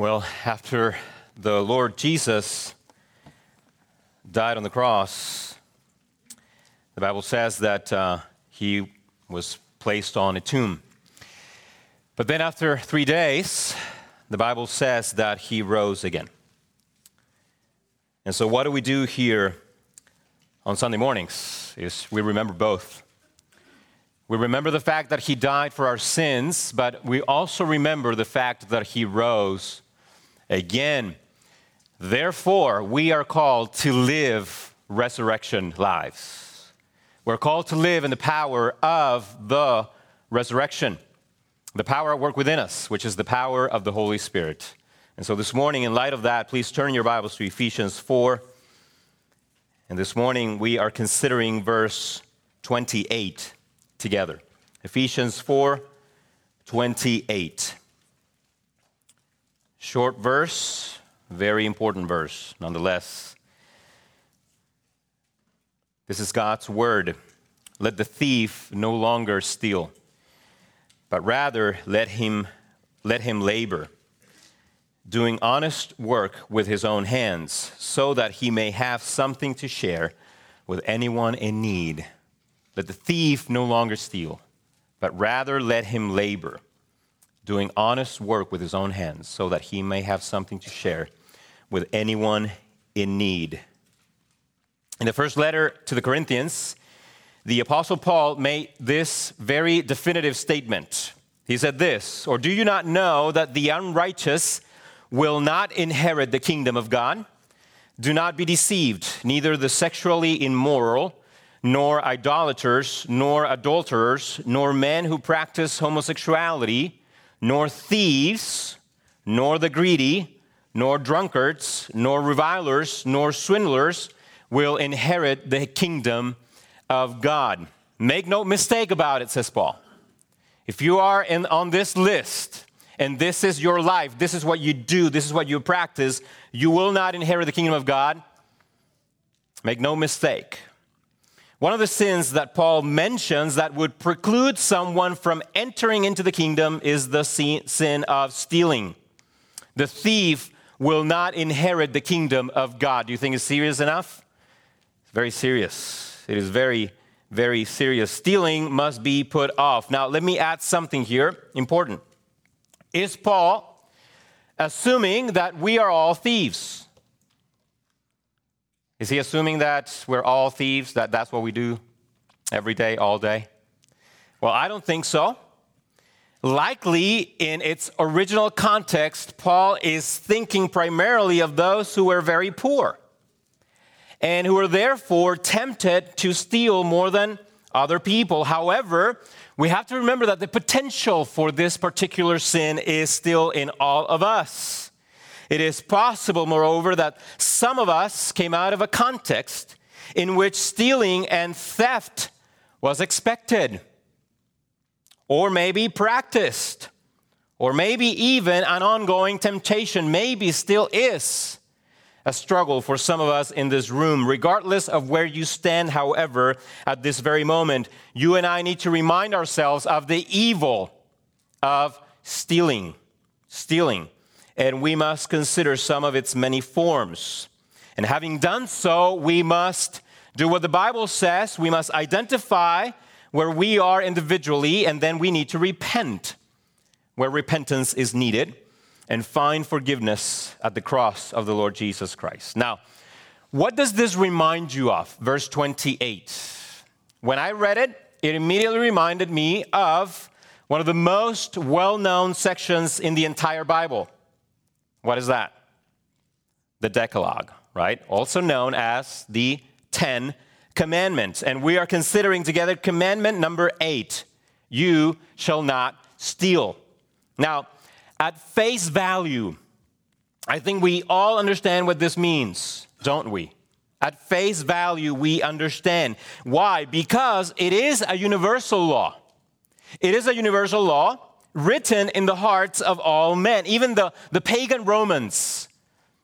Well, after the Lord Jesus died on the cross, the Bible says that uh, he was placed on a tomb. But then, after three days, the Bible says that he rose again. And so, what do we do here on Sunday mornings? Is we remember both. We remember the fact that he died for our sins, but we also remember the fact that he rose again. Therefore, we are called to live resurrection lives. We're called to live in the power of the resurrection, the power at work within us, which is the power of the Holy Spirit. And so this morning, in light of that, please turn your Bibles to Ephesians 4. And this morning, we are considering verse 28 together. Ephesians 4 28. Short verse, very important verse nonetheless. This is God's word. Let the thief no longer steal, but rather let him, let him labor, doing honest work with his own hands, so that he may have something to share with anyone in need. Let the thief no longer steal, but rather let him labor, doing honest work with his own hands, so that he may have something to share with anyone in need. In the first letter to the Corinthians, the Apostle Paul made this very definitive statement. He said this Or do you not know that the unrighteous will not inherit the kingdom of God? Do not be deceived, neither the sexually immoral nor idolaters, nor adulterers, nor men who practice homosexuality, nor thieves, nor the greedy, nor drunkards, nor revilers, nor swindlers will inherit the kingdom of God. Make no mistake about it, says Paul. If you are in, on this list, and this is your life, this is what you do, this is what you practice, you will not inherit the kingdom of God. Make no mistake. One of the sins that Paul mentions that would preclude someone from entering into the kingdom is the sin of stealing. The thief will not inherit the kingdom of God. Do you think it's serious enough? It's very serious. It is very, very serious. Stealing must be put off. Now, let me add something here important. Is Paul assuming that we are all thieves? Is he assuming that we're all thieves, that that's what we do every day, all day? Well, I don't think so. Likely, in its original context, Paul is thinking primarily of those who were very poor and who were therefore tempted to steal more than other people. However, we have to remember that the potential for this particular sin is still in all of us. It is possible, moreover, that some of us came out of a context in which stealing and theft was expected, or maybe practiced, or maybe even an ongoing temptation, maybe still is a struggle for some of us in this room. Regardless of where you stand, however, at this very moment, you and I need to remind ourselves of the evil of stealing. Stealing and we must consider some of its many forms. And having done so, we must do what the Bible says. We must identify where we are individually, and then we need to repent where repentance is needed and find forgiveness at the cross of the Lord Jesus Christ. Now, what does this remind you of? Verse 28. When I read it, it immediately reminded me of one of the most well known sections in the entire Bible. What is that? The Decalogue, right? Also known as the Ten Commandments. And we are considering together commandment number eight you shall not steal. Now, at face value, I think we all understand what this means, don't we? At face value, we understand. Why? Because it is a universal law. It is a universal law written in the hearts of all men. Even the, the pagan Romans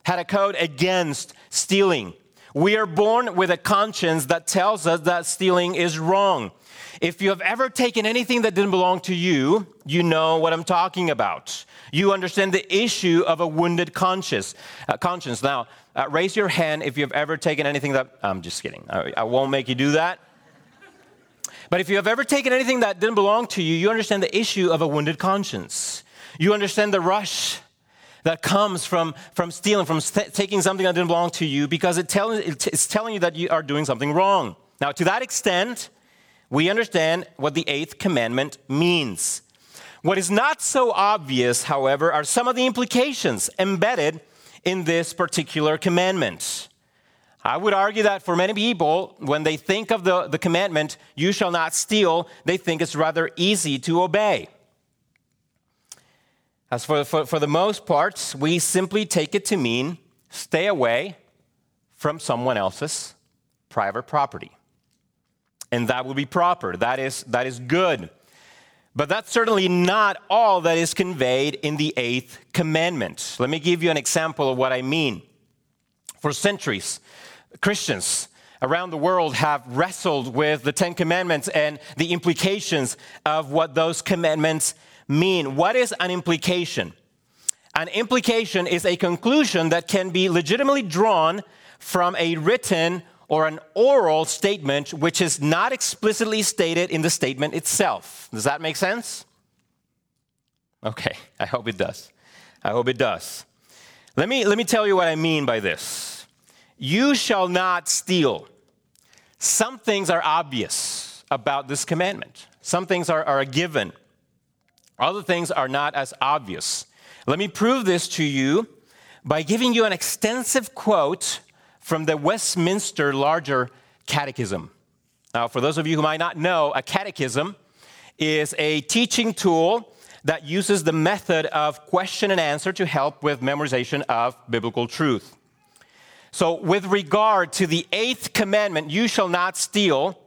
had a code against stealing. We are born with a conscience that tells us that stealing is wrong. If you have ever taken anything that didn't belong to you, you know what I'm talking about. You understand the issue of a wounded conscience. Uh, conscience. Now, uh, raise your hand if you've ever taken anything that. I'm just kidding. I, I won't make you do that. But if you have ever taken anything that didn't belong to you, you understand the issue of a wounded conscience. You understand the rush that comes from, from stealing, from st- taking something that didn't belong to you because it tell, it's telling you that you are doing something wrong. Now, to that extent, we understand what the eighth commandment means. What is not so obvious, however, are some of the implications embedded in this particular commandment. I would argue that for many people, when they think of the, the commandment, you shall not steal, they think it's rather easy to obey. As for, for, for the most part, we simply take it to mean stay away from someone else's private property. And that would be proper. That is, that is good. But that's certainly not all that is conveyed in the eighth commandment. Let me give you an example of what I mean. For centuries, Christians around the world have wrestled with the Ten Commandments and the implications of what those commandments mean. What is an implication? An implication is a conclusion that can be legitimately drawn from a written or an oral statement which is not explicitly stated in the statement itself. Does that make sense? Okay, I hope it does. I hope it does. Let me, let me tell you what I mean by this. You shall not steal. Some things are obvious about this commandment, some things are, are a given, other things are not as obvious. Let me prove this to you by giving you an extensive quote from the Westminster Larger Catechism. Now, for those of you who might not know, a catechism is a teaching tool that uses the method of question and answer to help with memorization of biblical truth. So, with regard to the eighth commandment, you shall not steal,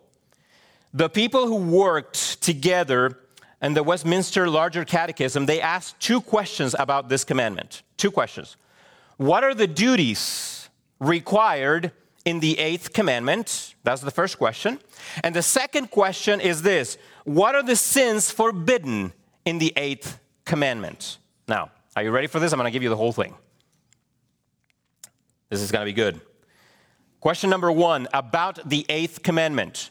the people who worked together in the Westminster Larger Catechism, they asked two questions about this commandment. Two questions. What are the duties required in the eighth commandment? That's the first question. And the second question is this What are the sins forbidden in the eighth commandment? Now, are you ready for this? I'm going to give you the whole thing. This is going to be good. Question number one about the eighth commandment.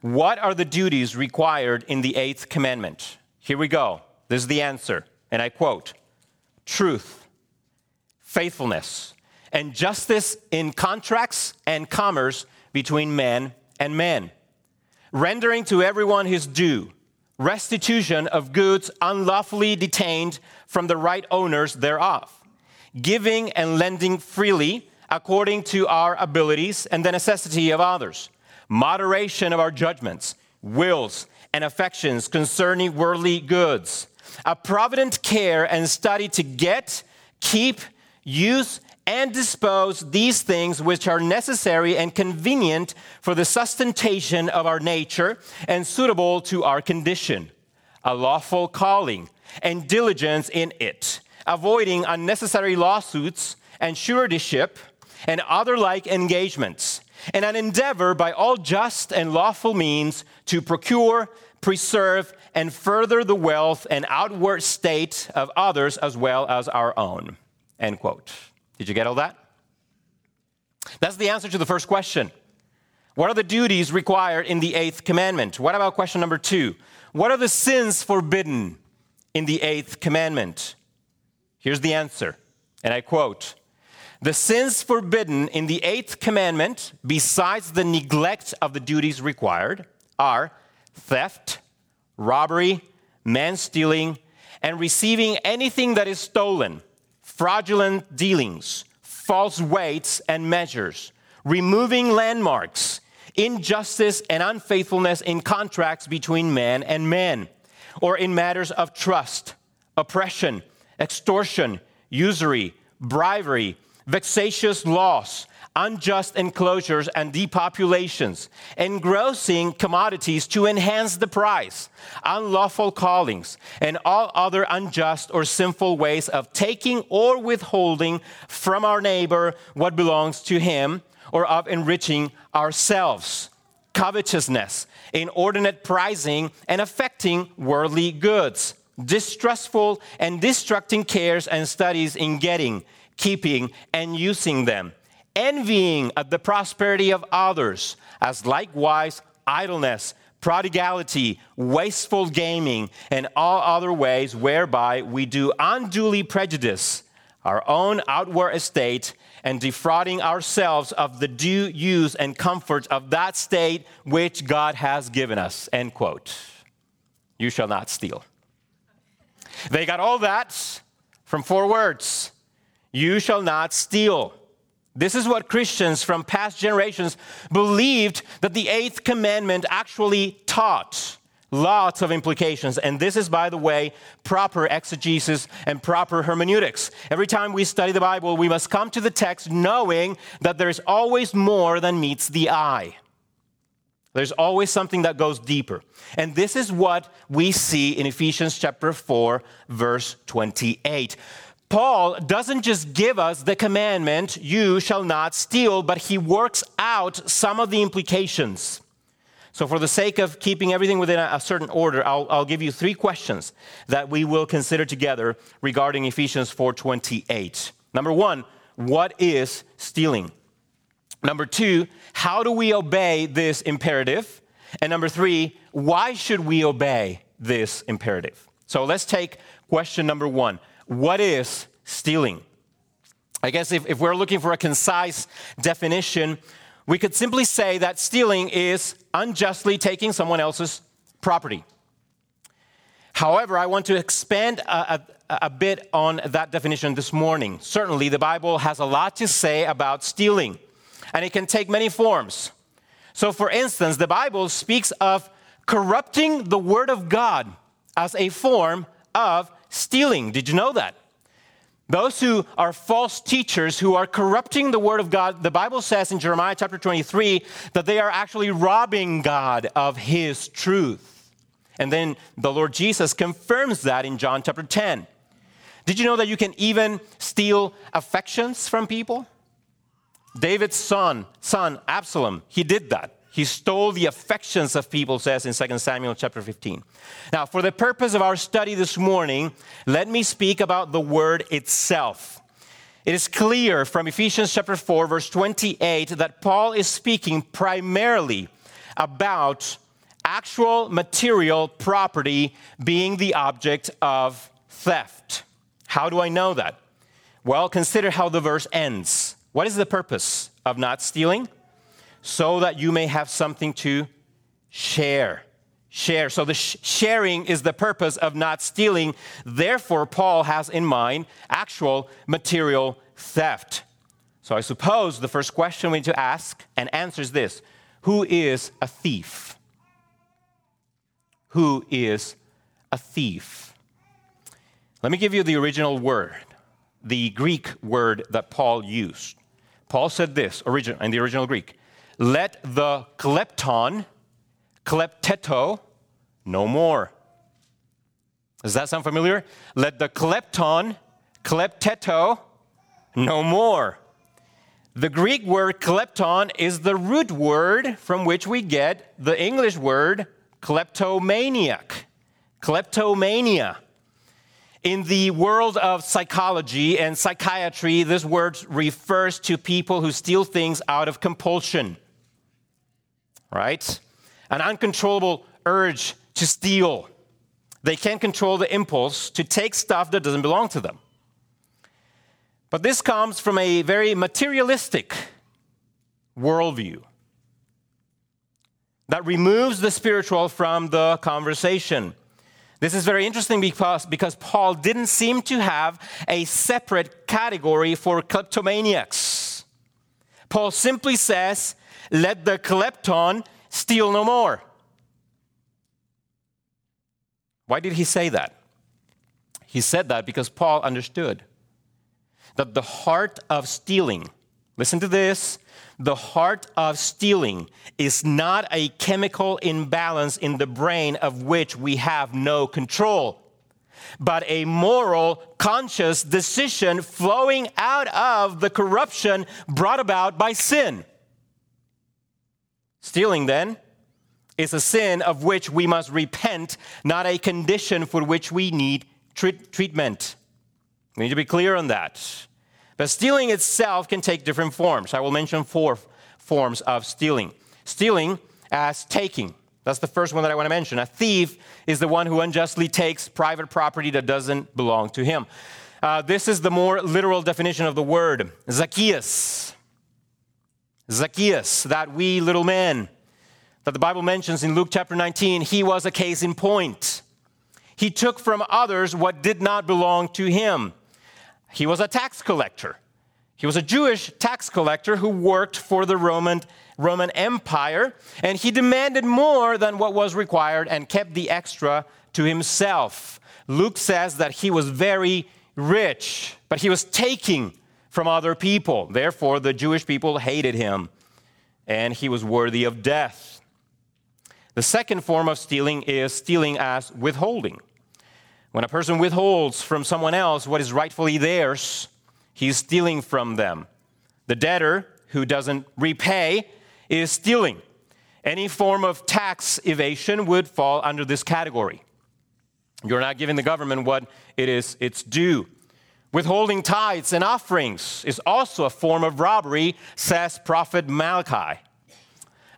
What are the duties required in the eighth commandment? Here we go. This is the answer. And I quote truth, faithfulness, and justice in contracts and commerce between men and men, rendering to everyone his due, restitution of goods unlawfully detained from the right owners thereof, giving and lending freely according to our abilities and the necessity of others, moderation of our judgments, wills, and affections concerning worldly goods, a provident care and study to get, keep, use, and dispose these things which are necessary and convenient for the sustentation of our nature and suitable to our condition, a lawful calling and diligence in it, avoiding unnecessary lawsuits and suretyship and other like engagements, and an endeavor by all just and lawful means to procure, preserve, and further the wealth and outward state of others as well as our own. End quote. Did you get all that? That's the answer to the first question. What are the duties required in the eighth commandment? What about question number two? What are the sins forbidden in the eighth commandment? Here's the answer, and I quote the sins forbidden in the eighth commandment, besides the neglect of the duties required, are theft, robbery, man stealing, and receiving anything that is stolen, fraudulent dealings, false weights and measures, removing landmarks, injustice and unfaithfulness in contracts between man and man, or in matters of trust, oppression, extortion, usury, bribery, vexatious loss, unjust enclosures and depopulations, engrossing commodities to enhance the price, unlawful callings, and all other unjust or sinful ways of taking or withholding from our neighbor what belongs to him, or of enriching ourselves. covetousness, inordinate prizing, and affecting worldly goods, distrustful and distracting cares and studies in getting, keeping, and using them, envying at the prosperity of others, as likewise idleness, prodigality, wasteful gaming, and all other ways whereby we do unduly prejudice our own outward estate and defrauding ourselves of the due use and comfort of that state which God has given us. End quote. You shall not steal. They got all that from four words You shall not steal. This is what Christians from past generations believed that the eighth commandment actually taught. Lots of implications. And this is, by the way, proper exegesis and proper hermeneutics. Every time we study the Bible, we must come to the text knowing that there's always more than meets the eye. There's always something that goes deeper. And this is what we see in Ephesians chapter 4, verse 28. Paul doesn't just give us the commandment, you shall not steal, but he works out some of the implications. So, for the sake of keeping everything within a certain order, I'll, I'll give you three questions that we will consider together regarding Ephesians 4:28. Number one, what is stealing? Number two, how do we obey this imperative? And number three, why should we obey this imperative? So let's take question number one What is stealing? I guess if, if we're looking for a concise definition, we could simply say that stealing is unjustly taking someone else's property. However, I want to expand a, a, a, bit on that definition this morning. Certainly, the Bible has a lot to say about stealing, and it can take many forms. So, for instance, the Bible speaks of corrupting the Word of God as a form of stealing. Did you know that? Those who are false teachers who are corrupting the word of God, the Bible says in Jeremiah chapter 23 that they are actually robbing God of his truth. And then the Lord Jesus confirms that in John chapter 10. Did you know that you can even steal affections from people? David's son, son Absalom, he did that. He stole the affections of people, says in 2 Samuel chapter 15. Now, for the purpose of our study this morning, let me speak about the word itself. It is clear from Ephesians chapter 4, verse 28, that Paul is speaking primarily about actual material property being the object of theft. How do I know that? Well, consider how the verse ends. What is the purpose of not stealing? So that you may have something to share. Share. So the sh- sharing is the purpose of not stealing. Therefore, Paul has in mind actual material theft. So I suppose the first question we need to ask and answer is this Who is a thief? Who is a thief? Let me give you the original word, the Greek word that Paul used. Paul said this origin, in the original Greek let the klepton, klepteto, no more. Does that sound familiar? Let the klepton, klepteto, no more. The Greek word klepton is the root word from which we get the English word kleptomaniac. Kleptomania. In the world of psychology and psychiatry, this word refers to people who steal things out of compulsion right? An uncontrollable urge to steal. They can't control the impulse to take stuff that doesn't belong to them. But this comes from a very materialistic worldview that removes the spiritual from the conversation. This is very interesting because, because Paul didn't seem to have a separate category for kleptomaniacs. Paul simply says let the klepton steal no more. Why did he say that? He said that because Paul understood that the heart of stealing, listen to this, the heart of stealing is not a chemical imbalance in the brain of which we have no control, but a moral, conscious decision flowing out of the corruption brought about by sin. Stealing, then, is a sin of which we must repent, not a condition for which we need treat- treatment. We need to be clear on that. But stealing itself can take different forms. I will mention four forms of stealing. Stealing as taking. That's the first one that I want to mention. A thief is the one who unjustly takes private property that doesn't belong to him. Uh, this is the more literal definition of the word Zacchaeus. Zacchaeus, that wee little man that the Bible mentions in Luke chapter 19, he was a case in point. He took from others what did not belong to him. He was a tax collector. He was a Jewish tax collector who worked for the Roman, Roman Empire, and he demanded more than what was required and kept the extra to himself. Luke says that he was very rich, but he was taking from other people. Therefore, the Jewish people hated him, and he was worthy of death. The second form of stealing is stealing as withholding. When a person withholds from someone else what is rightfully theirs, he's stealing from them. The debtor who doesn't repay is stealing. Any form of tax evasion would fall under this category. You're not giving the government what it is its due. Withholding tithes and offerings is also a form of robbery, says Prophet Malachi.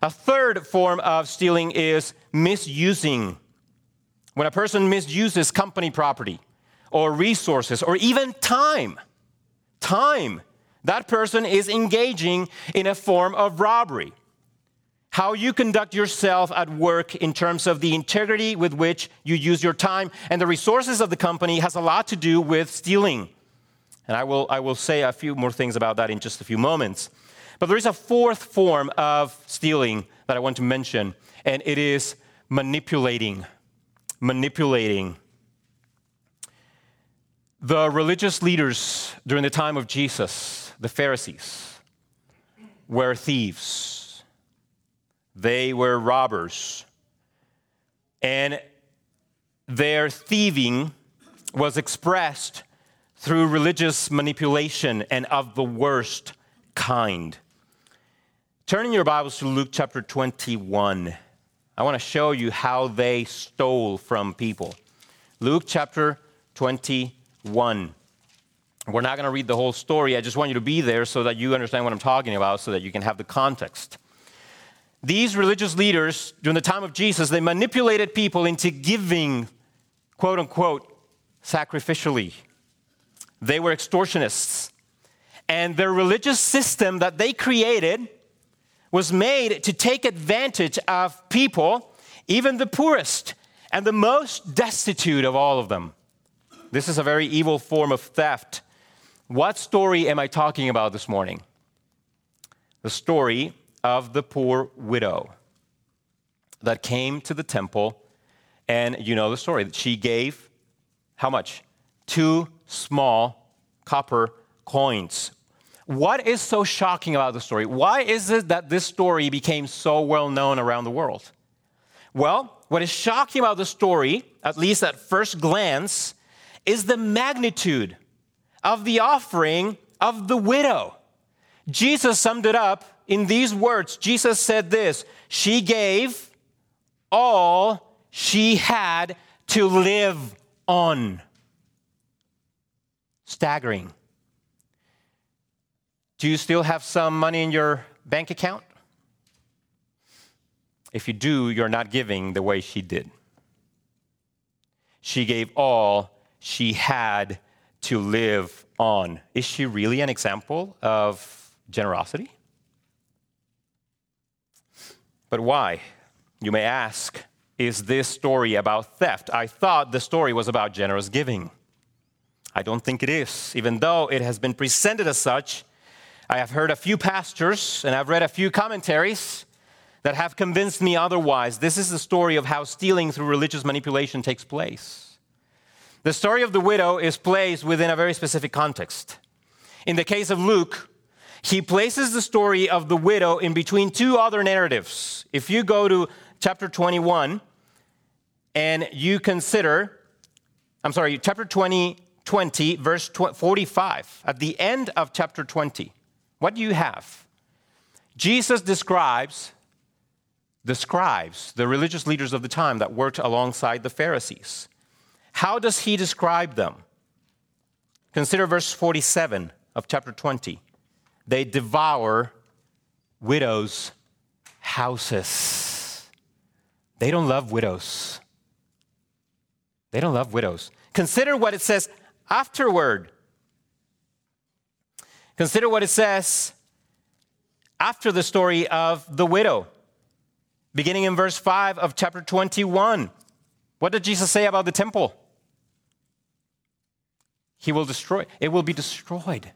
A third form of stealing is misusing when a person misuses company property or resources or even time, time, that person is engaging in a form of robbery. How you conduct yourself at work in terms of the integrity with which you use your time and the resources of the company has a lot to do with stealing. And I will, I will say a few more things about that in just a few moments. But there is a fourth form of stealing that I want to mention, and it is manipulating manipulating. The religious leaders during the time of Jesus, the Pharisees, were thieves. They were robbers. And their thieving was expressed through religious manipulation and of the worst kind. Turning your Bibles to Luke chapter 21. I want to show you how they stole from people. Luke chapter 21. We're not going to read the whole story. I just want you to be there so that you understand what I'm talking about, so that you can have the context. These religious leaders, during the time of Jesus, they manipulated people into giving, quote unquote, sacrificially. They were extortionists. And their religious system that they created was made to take advantage of people, even the poorest and the most destitute of all of them. This is a very evil form of theft. What story am I talking about this morning? The story of the poor widow that came to the temple, and you know the story that she gave how much? Two small copper coins what is so shocking about the story? Why is it that this story became so well known around the world? Well, what is shocking about the story, at least at first glance, is the magnitude of the offering of the widow. Jesus summed it up in these words. Jesus said this She gave all she had to live on. Staggering. Do you still have some money in your bank account? If you do, you're not giving the way she did. She gave all she had to live on. Is she really an example of generosity? But why? You may ask, is this story about theft? I thought the story was about generous giving. I don't think it is, even though it has been presented as such I have heard a few pastors and I've read a few commentaries that have convinced me otherwise. This is the story of how stealing through religious manipulation takes place. The story of the widow is placed within a very specific context. In the case of Luke, he places the story of the widow in between two other narratives. If you go to chapter 21 and you consider, I'm sorry, chapter 20, 20 verse 45, at the end of chapter 20, what do you have? Jesus describes the scribes, the religious leaders of the time that worked alongside the Pharisees. How does he describe them? Consider verse 47 of chapter 20. They devour widows' houses. They don't love widows. They don't love widows. Consider what it says afterward. Consider what it says after the story of the widow. Beginning in verse 5 of chapter 21. What did Jesus say about the temple? He will destroy, it will be destroyed.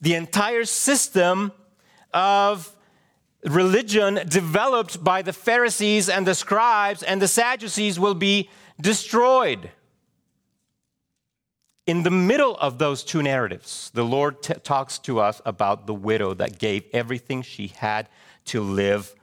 The entire system of religion developed by the Pharisees and the scribes and the Sadducees will be destroyed. In the middle of those two narratives, the Lord t- talks to us about the widow that gave everything she had to live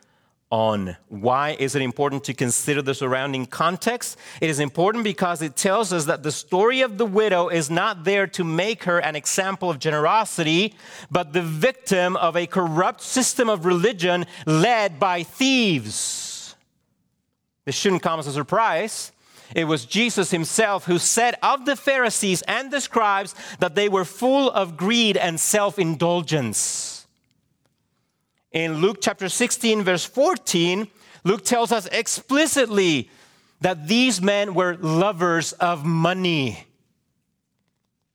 on. Why is it important to consider the surrounding context? It is important because it tells us that the story of the widow is not there to make her an example of generosity, but the victim of a corrupt system of religion led by thieves. This shouldn't come as a surprise. It was Jesus himself who said of the Pharisees and the scribes that they were full of greed and self indulgence. In Luke chapter 16, verse 14, Luke tells us explicitly that these men were lovers of money.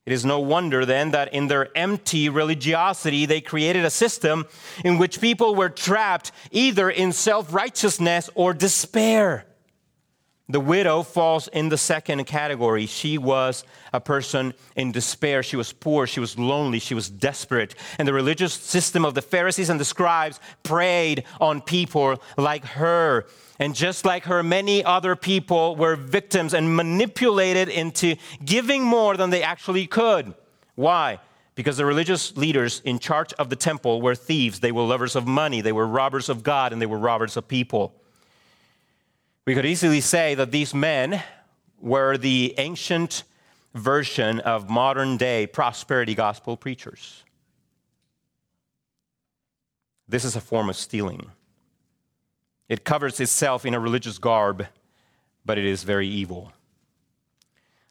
It is no wonder then that in their empty religiosity, they created a system in which people were trapped either in self righteousness or despair. The widow falls in the second category. She was a person in despair. She was poor. She was lonely. She was desperate. And the religious system of the Pharisees and the scribes preyed on people like her. And just like her, many other people were victims and manipulated into giving more than they actually could. Why? Because the religious leaders in charge of the temple were thieves. They were lovers of money. They were robbers of God and they were robbers of people. We could easily say that these men were the ancient version of modern day prosperity gospel preachers. This is a form of stealing. It covers itself in a religious garb, but it is very evil.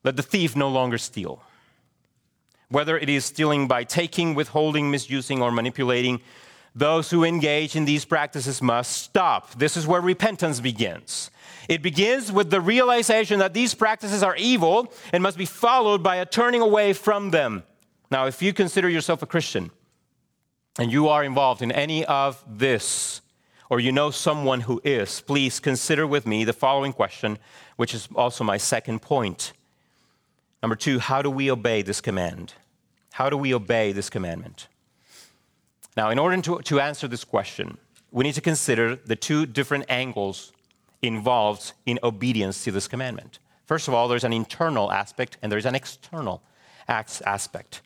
Let the thief no longer steal. Whether it is stealing by taking, withholding, misusing, or manipulating, those who engage in these practices must stop. This is where repentance begins. It begins with the realization that these practices are evil and must be followed by a turning away from them. Now, if you consider yourself a Christian and you are involved in any of this, or you know someone who is, please consider with me the following question, which is also my second point. Number two, how do we obey this command? How do we obey this commandment? Now, in order to, to answer this question, we need to consider the two different angles involved in obedience to this commandment. First of all, there's an internal aspect and there's an external aspect.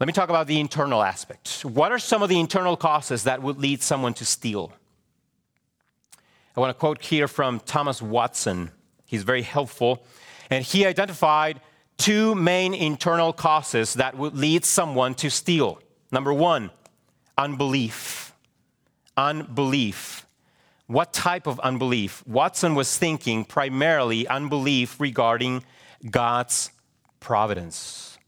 Let me talk about the internal aspect. What are some of the internal causes that would lead someone to steal? I want to quote here from Thomas Watson. He's very helpful. And he identified two main internal causes that would lead someone to steal. Number one, unbelief. Unbelief. What type of unbelief? Watson was thinking primarily unbelief regarding God's providence.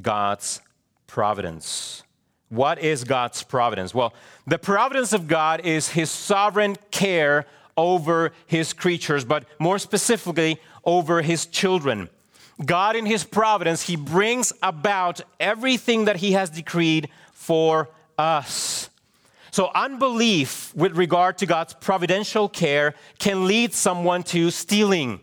God's providence. What is God's providence? Well, the providence of God is his sovereign care over his creatures, but more specifically, over his children. God, in his providence, he brings about everything that he has decreed for us. So, unbelief with regard to God's providential care can lead someone to stealing.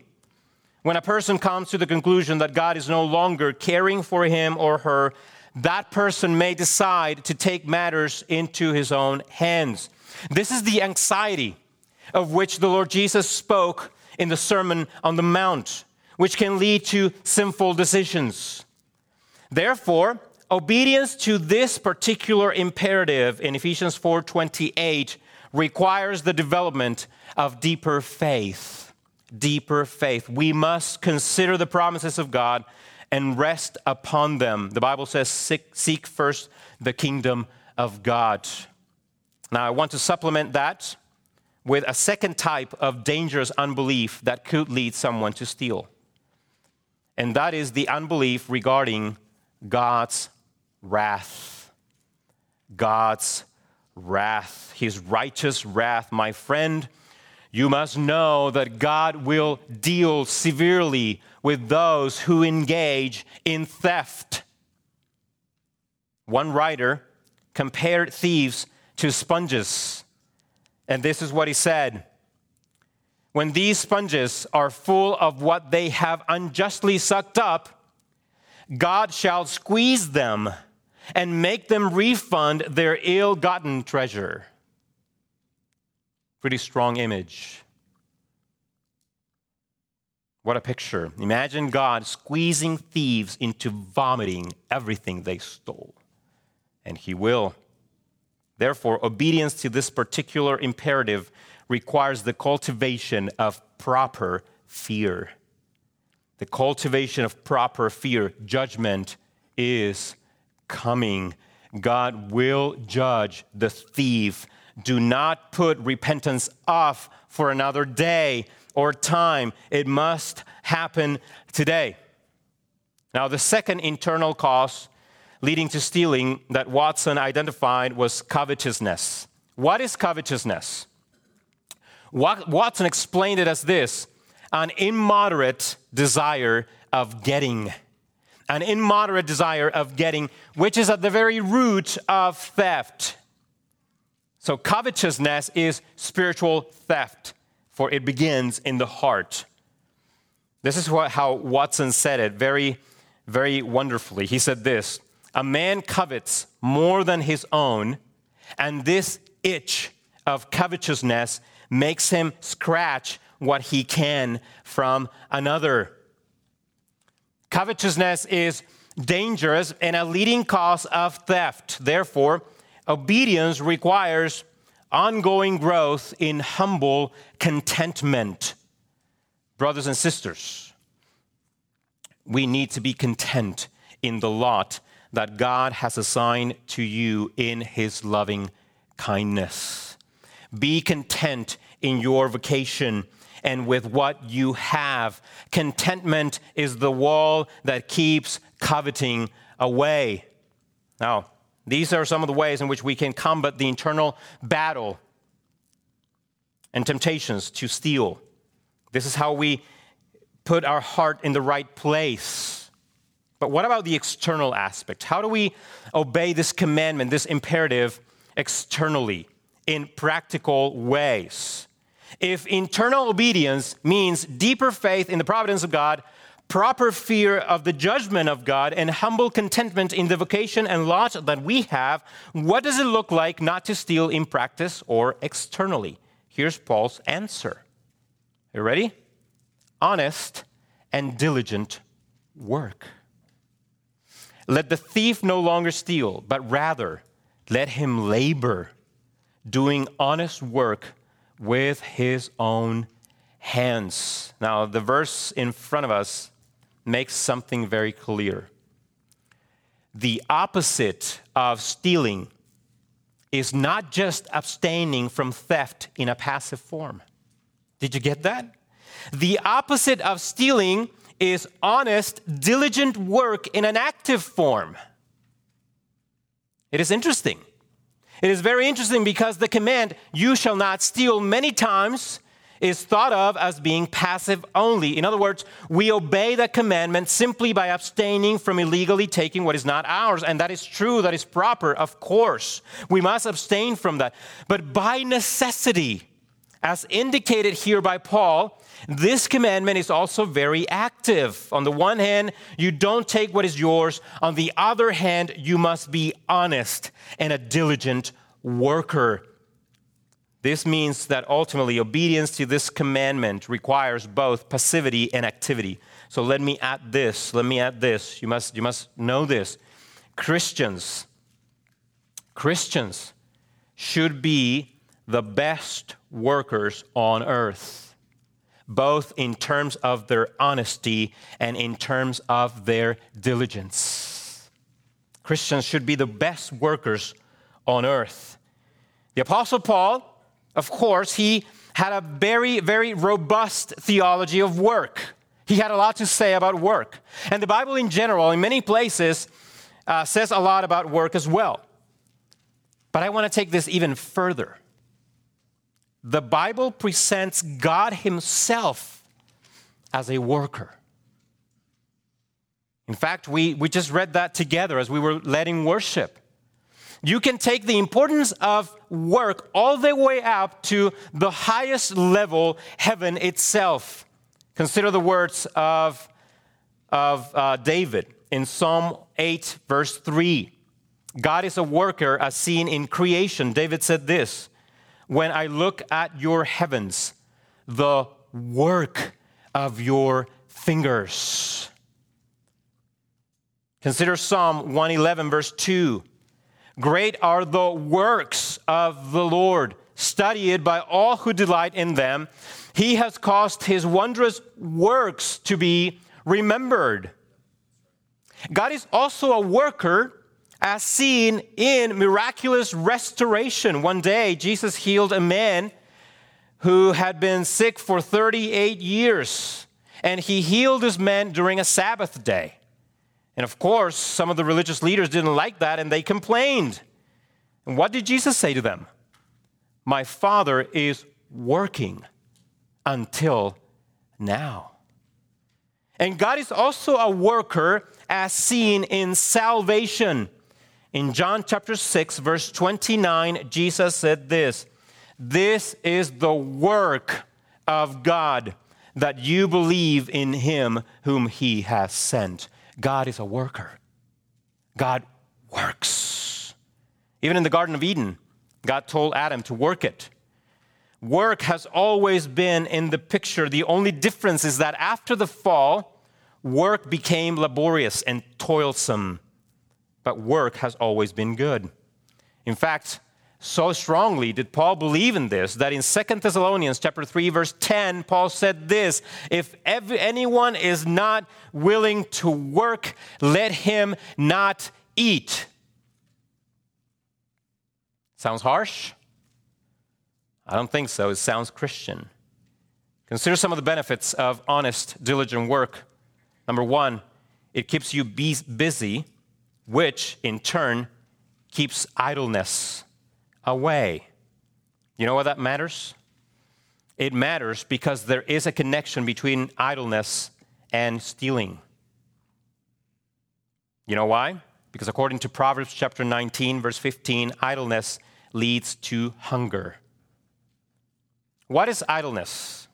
When a person comes to the conclusion that God is no longer caring for him or her, that person may decide to take matters into his own hands. This is the anxiety of which the Lord Jesus spoke in the Sermon on the Mount, which can lead to sinful decisions. Therefore, Obedience to this particular imperative in Ephesians 4:28 requires the development of deeper faith. Deeper faith. We must consider the promises of God and rest upon them. The Bible says, seek, first the kingdom of God. Now, I want to supplement that with a second type of dangerous unbelief that could lead someone to steal. And that is the unbelief regarding God's wrath. God's wrath, his righteous wrath. My friend, you must know that God will deal severely with those who engage in theft. One writer compared thieves to sponges, and this is what he said. When these sponges are full of what they have unjustly sucked up, God shall squeeze them and make them refund their ill gotten treasure. Pretty strong image. What a picture. Imagine God squeezing thieves into vomiting everything they stole. And He will. Therefore, obedience to this particular imperative requires the cultivation of proper fear. The cultivation of proper fear. Judgment is coming. God will judge the thief. Do not put repentance off for another day or time. It must happen today. Now, the second internal cause leading to stealing that Watson identified was covetousness. What is covetousness? Watson explained it as this an immoderate desire of getting an immoderate desire of getting, which is at the very root of theft. So, covetousness is spiritual theft, for it begins in the heart. This is what, how Watson said it very, very wonderfully. He said this A man covets more than his own, and this itch of covetousness makes him scratch what he can from another. Covetousness is dangerous and a leading cause of theft. Therefore, obedience requires ongoing growth in humble contentment. Brothers and sisters, we need to be content in the lot that God has assigned to you in His loving kindness. Be content in your vocation and with what you have. Contentment is the wall that keeps coveting away. Now, these are some of the ways in which we can combat the internal battle and temptations to steal. This is how we put our heart in the right place. But what about the external aspect? How do we obey this commandment, this imperative, externally in practical ways? If internal obedience means deeper faith in the providence of God, proper fear of the judgment of God, and humble contentment in the vocation and lot that we have, what does it look like not to steal in practice or externally? Here's Paul's answer. You ready? Honest and diligent work. Let the thief no longer steal, but rather let him labor, doing honest work with his own hands. Now, the verse in front of us makes something very clear. The opposite of stealing is not just abstaining from theft in a passive form. Did you get that? The opposite of stealing is honest, diligent work in an active form. It is interesting. It is very interesting because the command, you shall not steal, many times is thought of as being passive only. In other words, we obey the commandment simply by abstaining from illegally taking what is not ours. And that is true, that is proper, of course. We must abstain from that. But by necessity, as indicated here by Paul, this commandment is also very active. On the one hand, you don't take what is yours. On the other hand, you must be honest and a diligent worker. This means that ultimately obedience to this commandment requires both passivity and activity. So let me add this. Let me add this. You must, you must know this. Christians, Christians should be the best workers on earth both in terms of their honesty and in terms of their diligence. Christians should be the best workers on earth. The Apostle Paul of course, he had a very, very robust theology of work. He had a lot to say about work. And the Bible, in general, in many places, uh, says a lot about work as well. But I want to take this even further. The Bible presents God Himself as a worker. In fact, we, we just read that together as we were letting worship. You can take the importance of work all the way up to the highest level, heaven itself. Consider the words of, of uh, David in Psalm 8, verse 3. God is a worker as seen in creation. David said this When I look at your heavens, the work of your fingers. Consider Psalm 111, verse 2. Great are the works of the Lord, studied by all who delight in them. He has caused his wondrous works to be remembered. God is also a worker as seen in miraculous restoration. One day, Jesus healed a man who had been sick for 38 years, and he healed this man during a Sabbath day. And of course, some of the religious leaders didn't like that and they complained. And what did Jesus say to them? My Father is working until now. And God is also a worker as seen in salvation. In John chapter 6, verse 29, Jesus said this This is the work of God, that you believe in him whom he has sent. God is a worker, God works. Even in the Garden of Eden, God told Adam to work it. Work has always been in the picture. The only difference is that after the fall, work became laborious and toilsome but work has always been good. In fact, so strongly did Paul believe in this that in 2 Thessalonians chapter 3 verse 10 Paul said this, if anyone is not willing to work, let him not eat. Sounds harsh? I don't think so. It sounds Christian. Consider some of the benefits of honest, diligent work. Number 1, it keeps you busy which in turn keeps idleness away. You know why that matters? It matters because there is a connection between idleness and stealing. You know why? Because according to Proverbs chapter 19, verse 15, idleness leads to hunger. What is idleness?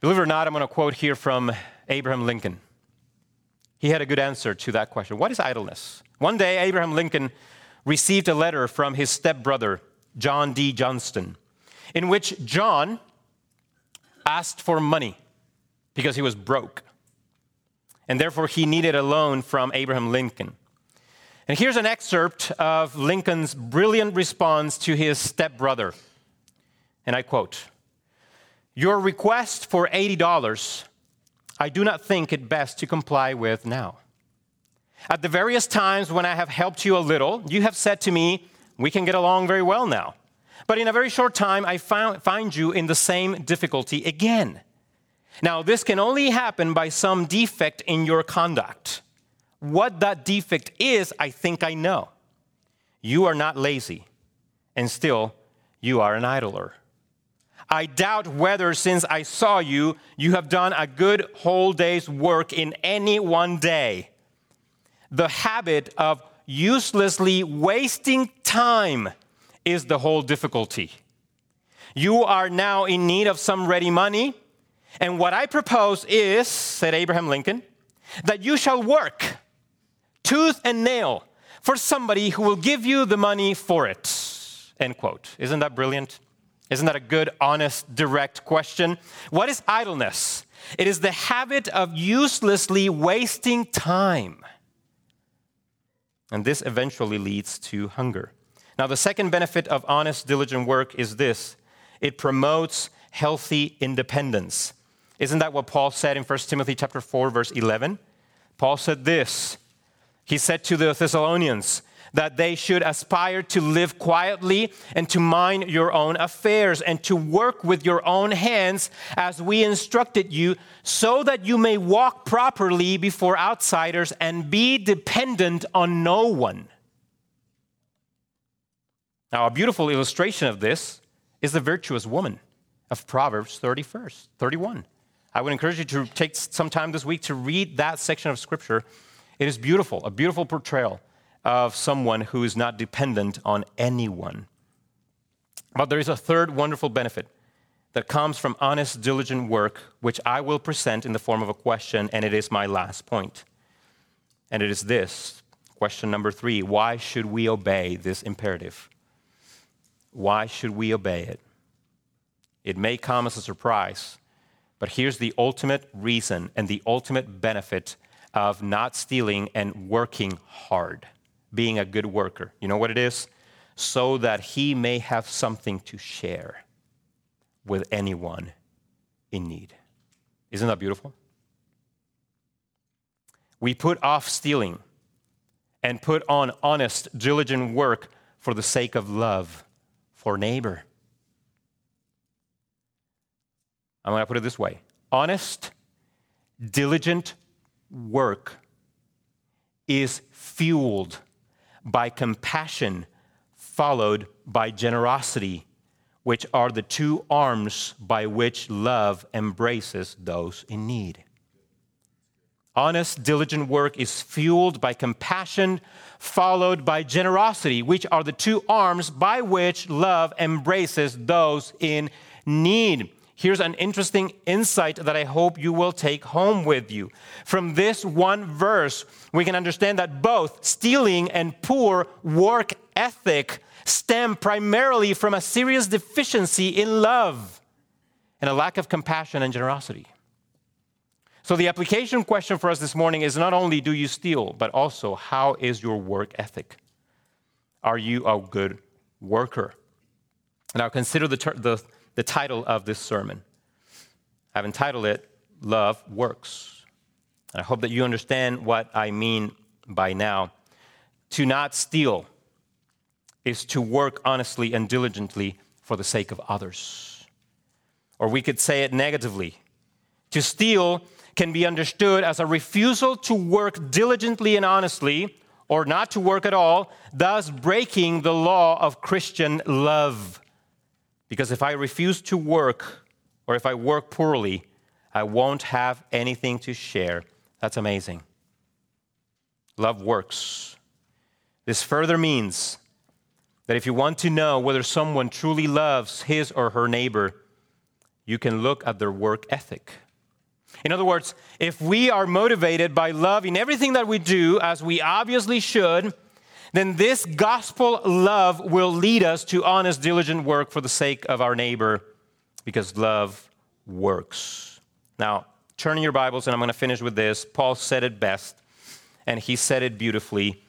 Believe it or not, I'm going to quote here from Abraham Lincoln. He had a good answer to that question. What is idleness? One day, Abraham Lincoln received a letter from his stepbrother, John D. Johnston, in which John asked for money because he was broke. And therefore, he needed a loan from Abraham Lincoln. And here's an excerpt of Lincoln's brilliant response to his stepbrother. And I quote Your request for $80 I do not think it best to comply with now. At the various times when I have helped you a little, you have said to me, We can get along very well now. But in a very short time, I find you in the same difficulty again. Now, this can only happen by some defect in your conduct. What that defect is, I think I know. You are not lazy, and still, you are an idler. I doubt whether, since I saw you, you have done a good whole day's work in any one day. The habit of uselessly wasting time is the whole difficulty. You are now in need of some ready money, and what I propose is, said Abraham Lincoln, that you shall work tooth and nail for somebody who will give you the money for it. End quote. Isn't that brilliant? Isn't that a good, honest, direct question? What is idleness? It is the habit of uselessly wasting time. And this eventually leads to hunger. Now, the second benefit of honest, diligent work is this it promotes healthy independence. Isn't that what Paul said in 1 Timothy chapter 4 verse 11? Paul said this. He said to the Thessalonians, that they should aspire to live quietly and to mind your own affairs and to work with your own hands as we instructed you, so that you may walk properly before outsiders and be dependent on no one. Now, a beautiful illustration of this is the virtuous woman of Proverbs 31st, 31. I would encourage you to take some time this week to read that section of scripture. It is beautiful, a beautiful portrayal of someone who is not dependent on anyone. But there is a third wonderful benefit that comes from honest, diligent work, which I will present in the form of a question, and it is my last point. And it is this question number three Why should we obey this imperative? Why should we obey it? It may come as a surprise, but here's the ultimate reason and the ultimate benefit of not stealing and working hard being a good worker. You know what it is? So that he may have something to share with anyone in need. Isn't that beautiful? We put off stealing and put on honest, diligent work for the sake of love for neighbor. I'm going to put it this way honest, diligent work is fueled by compassion, followed by generosity, which are the two arms by which love embraces those in need. Honest, diligent work is fueled by compassion, followed by generosity, which are the two arms by which love embraces those in need here's an interesting insight that I hope you will take home with you. From this one verse, we can understand that both stealing and poor work ethic stem primarily from a serious deficiency in love and a lack of compassion and generosity. So, the application question for us this morning is not only do you steal, but also how is your work ethic? Are you a good worker? Now, consider the, ter- the the title of this sermon. I've entitled it Love Works. And I hope that you understand what I mean by now. To not steal is to work honestly and diligently for the sake of others. Or we could say it negatively. To steal can be understood as a refusal to work diligently and honestly, or not to work at all, thus breaking the law of Christian love. Because if I refuse to work, or if I work poorly, I won't have anything to share. That's amazing. Love works. This further means that if you want to know whether someone truly loves his or her neighbor, you can look at their work ethic. In other words, if we are motivated by love in everything that we do, as we obviously should, then this gospel love will lead us to honest, diligent work for the sake of our neighbor because love works. Now, turn in your Bibles, and I'm going to finish with this. Paul said it best, and he said it beautifully.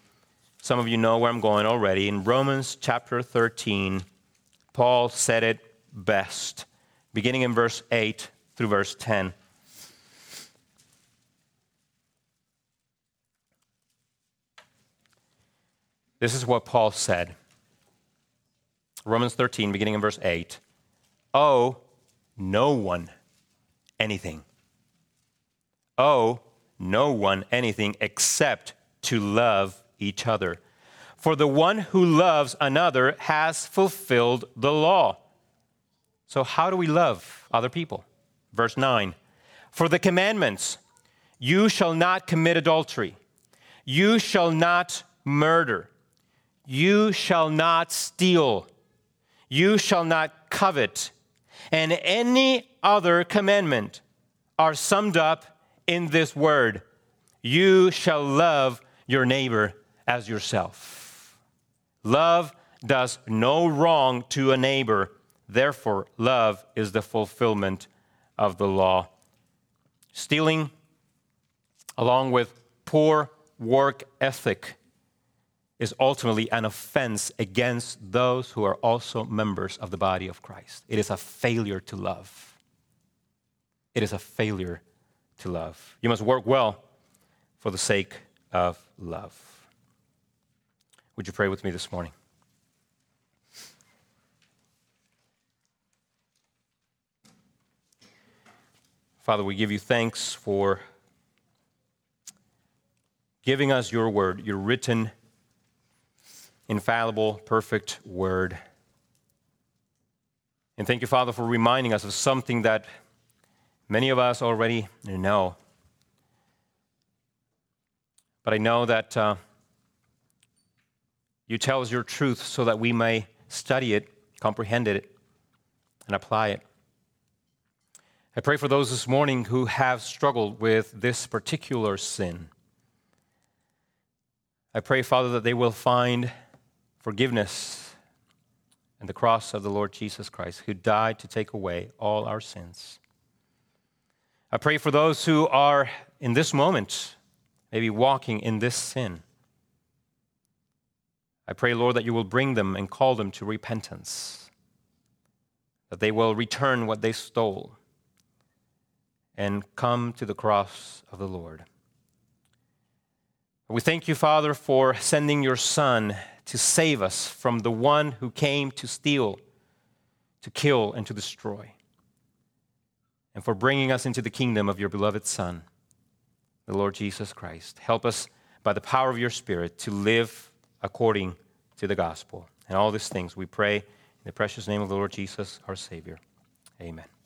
Some of you know where I'm going already. In Romans chapter 13, Paul said it best, beginning in verse 8 through verse 10. This is what Paul said. Romans 13, beginning in verse 8. Owe no one anything. Owe no one anything except to love each other. For the one who loves another has fulfilled the law. So, how do we love other people? Verse 9 For the commandments, you shall not commit adultery, you shall not murder. You shall not steal. You shall not covet. And any other commandment are summed up in this word You shall love your neighbor as yourself. Love does no wrong to a neighbor. Therefore, love is the fulfillment of the law. Stealing, along with poor work ethic, is ultimately an offense against those who are also members of the body of Christ. It is a failure to love. It is a failure to love. You must work well for the sake of love. Would you pray with me this morning? Father, we give you thanks for giving us your word, your written, infallible, perfect word. And thank you, Father, for reminding us of something that many of us already know. But I know that uh, you tell us your truth so that we may study it, comprehend it, and apply it. I pray for those this morning who have struggled with this particular sin. I pray, Father, that they will find forgiveness and the cross of the Lord Jesus Christ, who died to take away all our sins. I pray for those who are in this moment, maybe walking in this sin. I pray, Lord, that you will bring them and call them to repentance, that they will return what they stole and come to the cross of the Lord. We thank you, Father, for sending your Son to save us from the one who came to steal, to kill, and to destroy, and for bringing us into the kingdom of your beloved Son, the Lord Jesus Christ. Help us by the power of your Spirit to live according to the gospel. And all these things we pray in the precious name of the Lord Jesus, our Savior. Amen.